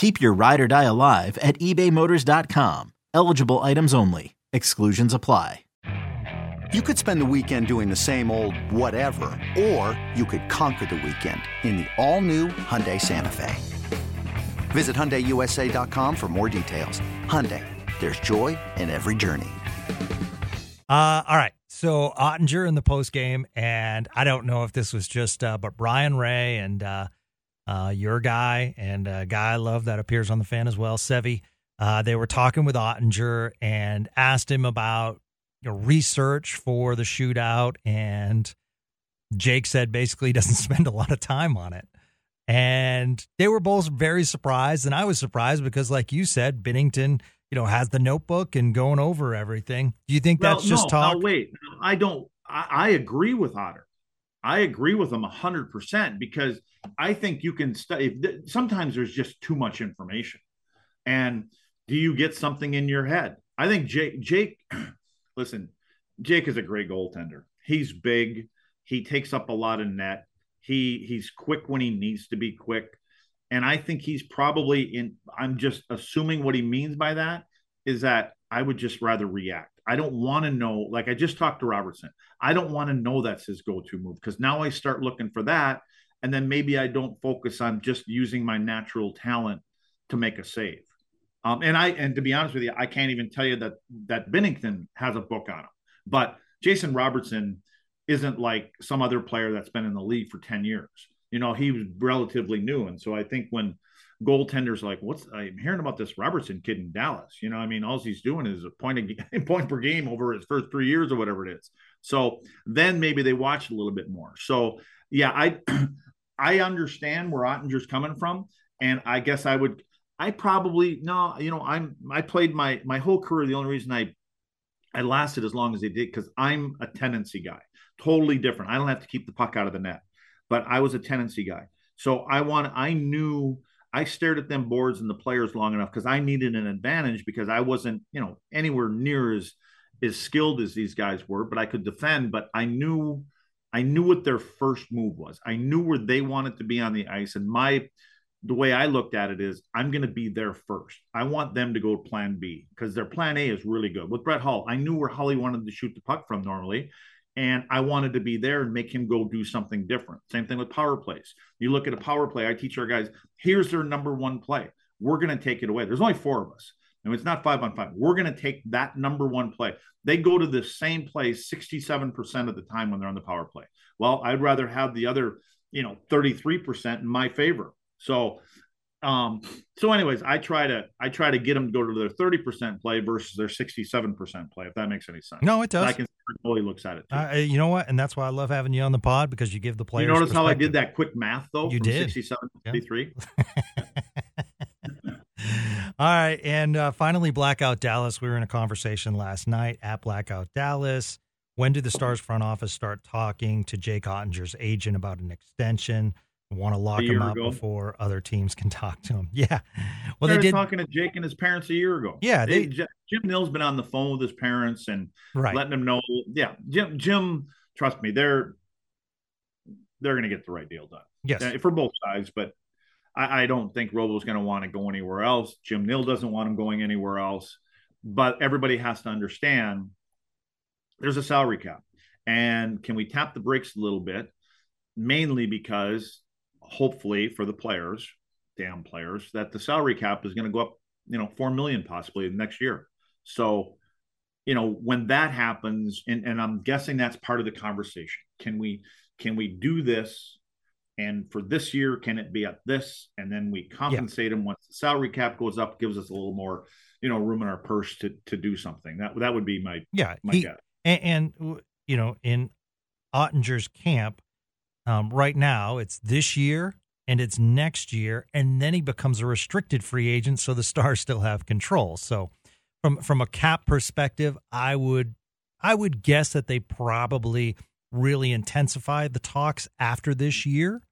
Keep your ride or die alive at ebaymotors.com. Eligible items only. Exclusions apply. You could spend the weekend doing the same old whatever, or you could conquer the weekend in the all-new Hyundai Santa Fe. Visit HyundaiUSA.com for more details. Hyundai, there's joy in every journey. Uh, all right. So Oettinger in the post game, and I don't know if this was just, uh, but Brian Ray and uh, uh, your guy and a guy I love that appears on the fan as well, Sevi. Uh, they were talking with Oettinger and asked him about you know, research for the shootout, and Jake said basically he doesn't spend a lot of time on it. And they were both very surprised, and I was surprised because, like you said, Binnington you know, has the notebook and going over everything. Do you think well, that's just no, talk? No, wait, I don't. I, I agree with Otter. I agree with hundred percent because I think you can study. Sometimes there's just too much information, and do you get something in your head? I think Jake. Jake, listen, Jake is a great goaltender. He's big. He takes up a lot of net. He he's quick when he needs to be quick. And I think he's probably in, I'm just assuming what he means by that is that I would just rather react. I don't want to know, like I just talked to Robertson. I don't want to know that's his go to move because now I start looking for that. And then maybe I don't focus on just using my natural talent to make a save. Um, and I, and to be honest with you, I can't even tell you that that Binnington has a book on him. But Jason Robertson isn't like some other player that's been in the league for 10 years you know, he was relatively new. And so I think when goaltenders like, what's I'm hearing about this Robertson kid in Dallas, you know, I mean, all he's doing is a point, a point per game over his first three years or whatever it is. So then maybe they watch a little bit more. So yeah, I, I understand where Oettinger's coming from. And I guess I would, I probably, no, you know, I'm, I played my, my whole career. The only reason I, I lasted as long as they did because I'm a tendency guy, totally different. I don't have to keep the puck out of the net but I was a tendency guy. So I want I knew I stared at them boards and the players long enough because I needed an advantage because I wasn't, you know, anywhere near as as skilled as these guys were, but I could defend, but I knew I knew what their first move was. I knew where they wanted to be on the ice and my the way I looked at it is I'm going to be there first. I want them to go to plan B because their plan A is really good. With Brett Hull, I knew where Holly wanted to shoot the puck from normally and I wanted to be there and make him go do something different. Same thing with power plays. You look at a power play, I teach our guys, here's their number one play. We're going to take it away. There's only four of us. And it's not five on five. We're going to take that number one play. They go to the same play 67% of the time when they're on the power play. Well, I'd rather have the other, you know, 33% in my favor. So um, so anyways, I try to I try to get them to go to their 30% play versus their 67% play, if that makes any sense. No, it does. I can goalie looks at it. Uh, you know what? And that's why I love having you on the pod because you give the players. You notice how I did that quick math though? You did 67 to 53. All right, and uh, finally, Blackout Dallas. We were in a conversation last night at Blackout Dallas. When did the Stars front office start talking to Jake Oettinger's agent about an extension? Want to lock him up ago. before other teams can talk to him. Yeah. Well, they, they did talking to Jake and his parents a year ago. Yeah, they, they Jim Nill's been on the phone with his parents and right. letting them know. Yeah, Jim. Jim, trust me, they're they're going to get the right deal done. Yes, for both sides. But I, I don't think Robo's going to want to go anywhere else. Jim Nill doesn't want him going anywhere else. But everybody has to understand there's a salary cap, and can we tap the brakes a little bit? Mainly because hopefully for the players, damn players, that the salary cap is going to go up, you know, four million possibly next year. So you know, when that happens, and, and I'm guessing that's part of the conversation. Can we can we do this? And for this year, can it be at this? And then we compensate yeah. them once the salary cap goes up, gives us a little more, you know, room in our purse to to do something. That that would be my yeah. My he, and, and, you know, in Oettinger's camp, um, right now it's this year and it's next year, and then he becomes a restricted free agent, so the Stars still have control. So from from a cap perspective, I would I would guess that they probably really intensify the talks after this year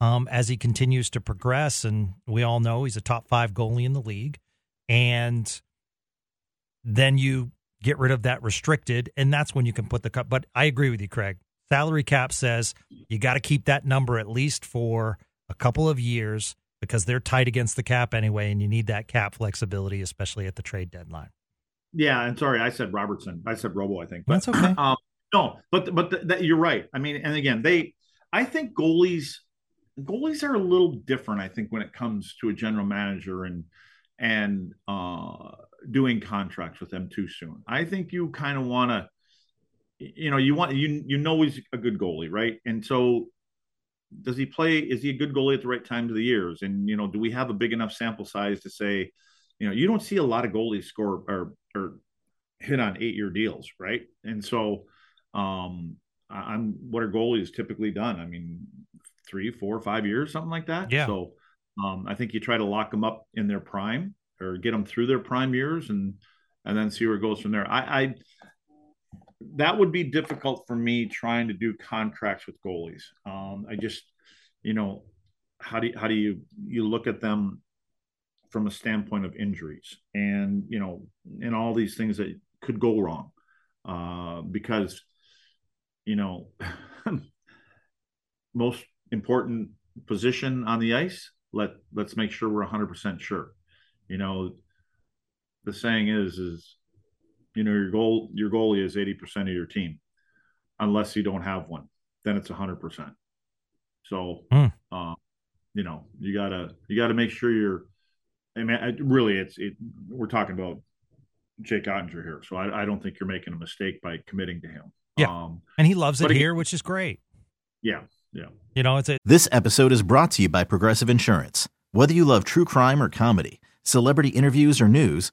um, as he continues to progress. And we all know he's a top five goalie in the league. And then you get rid of that restricted, and that's when you can put the cut. But I agree with you, Craig. Salary cap says you got to keep that number at least for a couple of years because they're tight against the cap anyway, and you need that cap flexibility, especially at the trade deadline. Yeah, and sorry, I said Robertson. I said Robo. I think but, that's okay. Um, no, but but th- that, you're right. I mean, and again, they, I think goalies, goalies are a little different. I think when it comes to a general manager and and uh, doing contracts with them too soon. I think you kind of want to, you know, you want you you know he's a good goalie, right? And so does he play? Is he a good goalie at the right time of the years? And you know, do we have a big enough sample size to say, you know, you don't see a lot of goalies score or or hit on eight year deals, right? And so, um, I'm what are goalies typically done? I mean, three, four, five years, something like that. Yeah. So, um, I think you try to lock them up in their prime or get them through their prime years and and then see where it goes from there. I, I that would be difficult for me trying to do contracts with goalies. Um, I just, you know, how do you, how do you you look at them from a standpoint of injuries and you know and all these things that could go wrong uh, because you know most important position on the ice let let's make sure we're 100% sure you know the saying is is you know your goal your goalie is 80% of your team. Unless you don't have one then it's 100% so mm. uh, you know you gotta you gotta make sure you're i mean I, really it's it, we're talking about jake Oettinger here so I, I, don't think you're making a mistake by committing to him. Yeah. Um, and he loves it here which is great. Yeah yeah. You know it's a this episode is brought to you by progressive insurance. Whether you love true crime or comedy celebrity interviews or news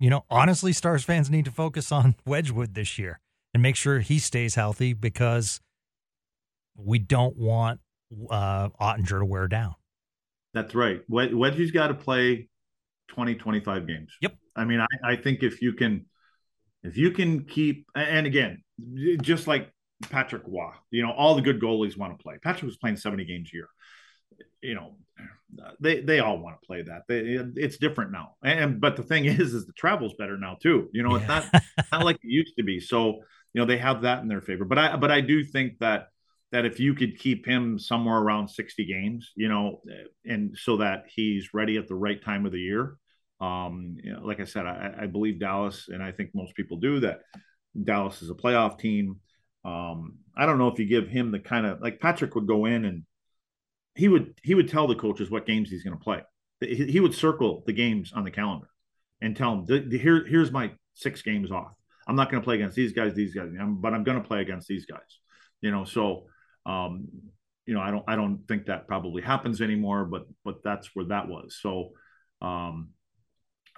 you know, honestly, Stars fans need to focus on Wedgewood this year and make sure he stays healthy because we don't want uh, Oettinger to wear down. That's right. Wedgie's got to play 20, 25 games. Yep. I mean, I, I think if you can, if you can keep, and again, just like Patrick Roy, you know, all the good goalies want to play. Patrick was playing 70 games a year. You know, they they all want to play that. They, it's different now. And but the thing is, is the travel's better now too. You know, yeah. it's not not like it used to be. So you know they have that in their favor. But I but I do think that that if you could keep him somewhere around 60 games, you know, and so that he's ready at the right time of the year. Um, you know, like I said, I, I believe Dallas, and I think most people do that. Dallas is a playoff team. Um, I don't know if you give him the kind of like Patrick would go in and he would he would tell the coaches what games he's going to play. He, would circle the games on the calendar and tell them, the, the, "Here, here's my six games off. I'm not going to play against these guys, these guys, but I'm going to play against these guys." You know, so um, you know, I don't I don't think that probably happens anymore, but but that's where that was. So um,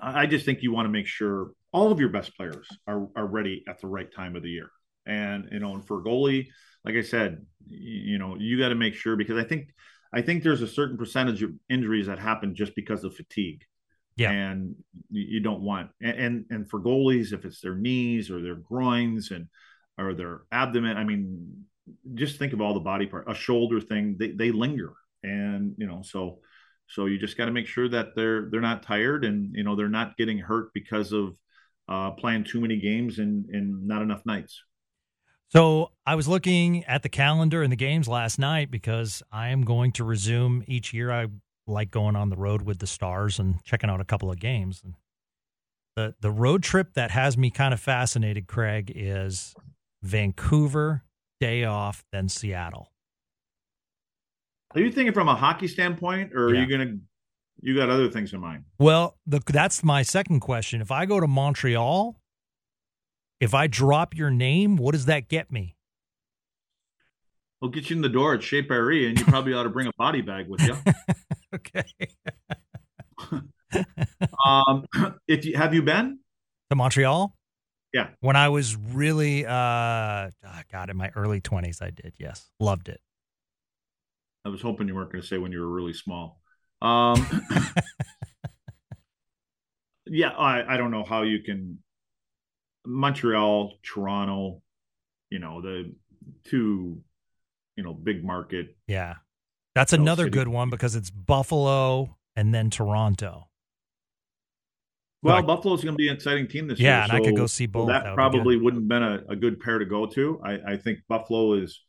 I, I just think you want to make sure all of your best players are are ready at the right time of the year. And you know, and for goalie, like I said, you know, you got to make sure because I think I think there's a certain percentage of injuries that happen just because of fatigue. Yeah. And you don't want and, and and for goalies, if it's their knees or their groins and or their abdomen, I mean, just think of all the body part, a shoulder thing, they, they linger. And you know, so so you just got to make sure that they're they're not tired and you know they're not getting hurt because of uh, playing too many games and and not enough nights. So I was looking at the calendar and the games last night because I am going to resume each year. I like going on the road with the Stars and checking out a couple of games. And the the road trip that has me kind of fascinated, Craig, is Vancouver, day off, then Seattle. Are you thinking from a hockey standpoint, or are Yeah. you gonna you got other things in mind? Well, the, that's my second question. If I go to Montreal, if I drop your name, what does that get me? We'll get you in the door at Chez Parée, and you probably ought to bring a body bag with you. Okay. Um, if you have you been? to Montreal? Yeah. When I was really, uh, ah, God, in my early 20s, I did. Yes. Loved it. I was hoping you weren't going to say when you were really small. Um, yeah, I, I don't know how you can Montreal, Toronto, you know, the two, you know, big market. Yeah. That's another city. good one because it's Buffalo and then Toronto. Well, Like- Buffalo's going to be an exciting team this Yeah, year. Yeah, and I could go see so both. That, That would probably wouldn't have been a, a good pair to go to. I, I think Buffalo is.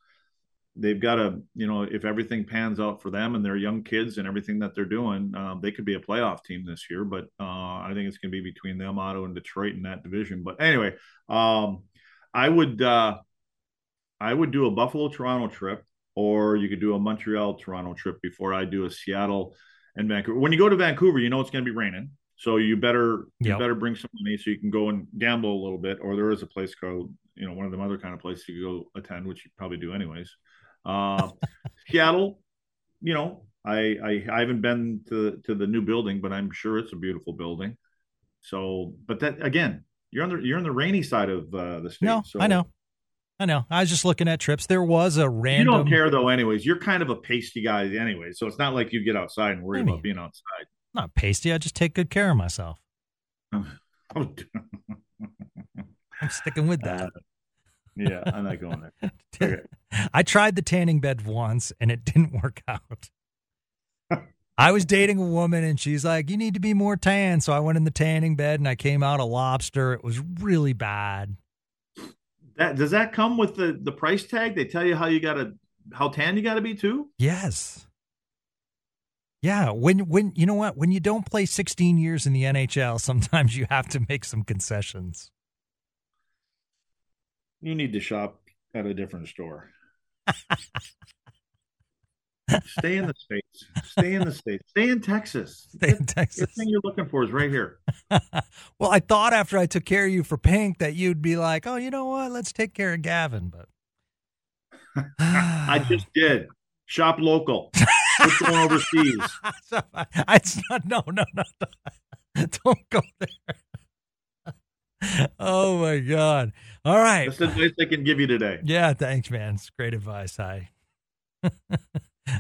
They've got to, you know, if everything pans out for them and their young kids and everything that they're doing, um, they could be a playoff team this year. But uh, I think it's going to be between them, Ottawa, and Detroit in that division. But anyway, um, I would, uh, I would do a Buffalo Toronto trip, or you could do a Montreal Toronto trip before I do a Seattle and Vancouver. When you go to Vancouver, you know it's going to be raining, so you better you better bring some money so you can go and gamble a little bit. Or there is a place called you know one of them other kind of places you go attend, which you probably do anyways. Uh, Seattle, you know, I, I I haven't been to to the new building, but I'm sure it's a beautiful building. So, but that again, you're on the you're on the rainy side of uh, the state. No, so I know. I know. I was just looking at trips. There was a random. You don't care though, anyways. You're kind of a pasty guy, anyway. So it's not like you get outside and worry I mean- about being outside. Not pasty. I just take good care of myself. Oh, I'm sticking with that. Uh, yeah, I'm not going there. okay. I tried the tanning bed once and it didn't work out. I was dating a woman and she's like, You need to be more tan. So I went in the tanning bed and I came out a lobster. It was really bad. That does that come with the the price tag? They tell you how you got to how tan you got to be too. Yes. Yeah. When, when, you know what? When you don't play 16 years in the NHL, sometimes you have to make some concessions. You need to shop at a different store. Stay in the states. Stay in the states. Stay in Texas. Stay in The Texas. thing you're looking for is right here. well, I thought after I took care of you for Pink that you'd be like, oh, you know what? Let's take care of Gavin. But I just did. Shop local. Quit going overseas. I- it's not, no, no, no, no. Don't go there. Oh my God. All right. That's the advice I can give you today. Yeah, thanks, man. It's great advice. I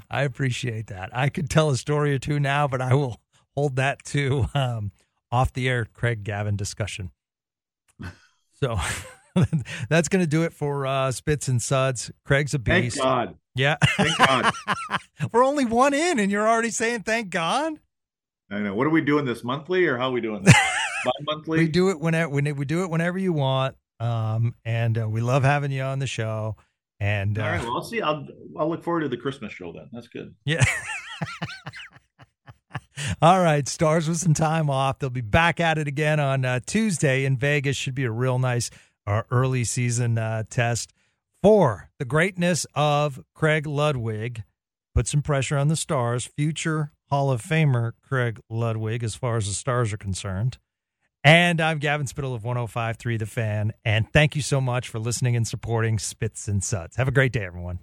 I appreciate that. I could tell a story or two now, but I will hold that to um, off the air Craig Gavin discussion. So that's going to do it for uh, Spits and Suds. Craig's a Thank beast. God. Yeah. Thank God. We're only one in, and you're already saying thank God. I know. What are we doing this monthly or how are we doing this? Bi-monthly? We do it whenever when we do it whenever you want, um, and uh, we love having you on the show. And All uh, right. Well, I'll see. I'll I'll look forward to the Christmas show then. That's good. Yeah. All right, stars with some time off. They'll be back at it again on uh, Tuesday in Vegas. Should be a real nice uh, early season uh, test for the greatness of Craig Ludwig. Put some pressure on the stars. Future Hall of Famer Craig Ludwig, as far as the stars are concerned. And I'm Gavin Spittle of 105.3 The Fan. And thank you so much for listening and supporting Spits and Suds. Have a great day, everyone.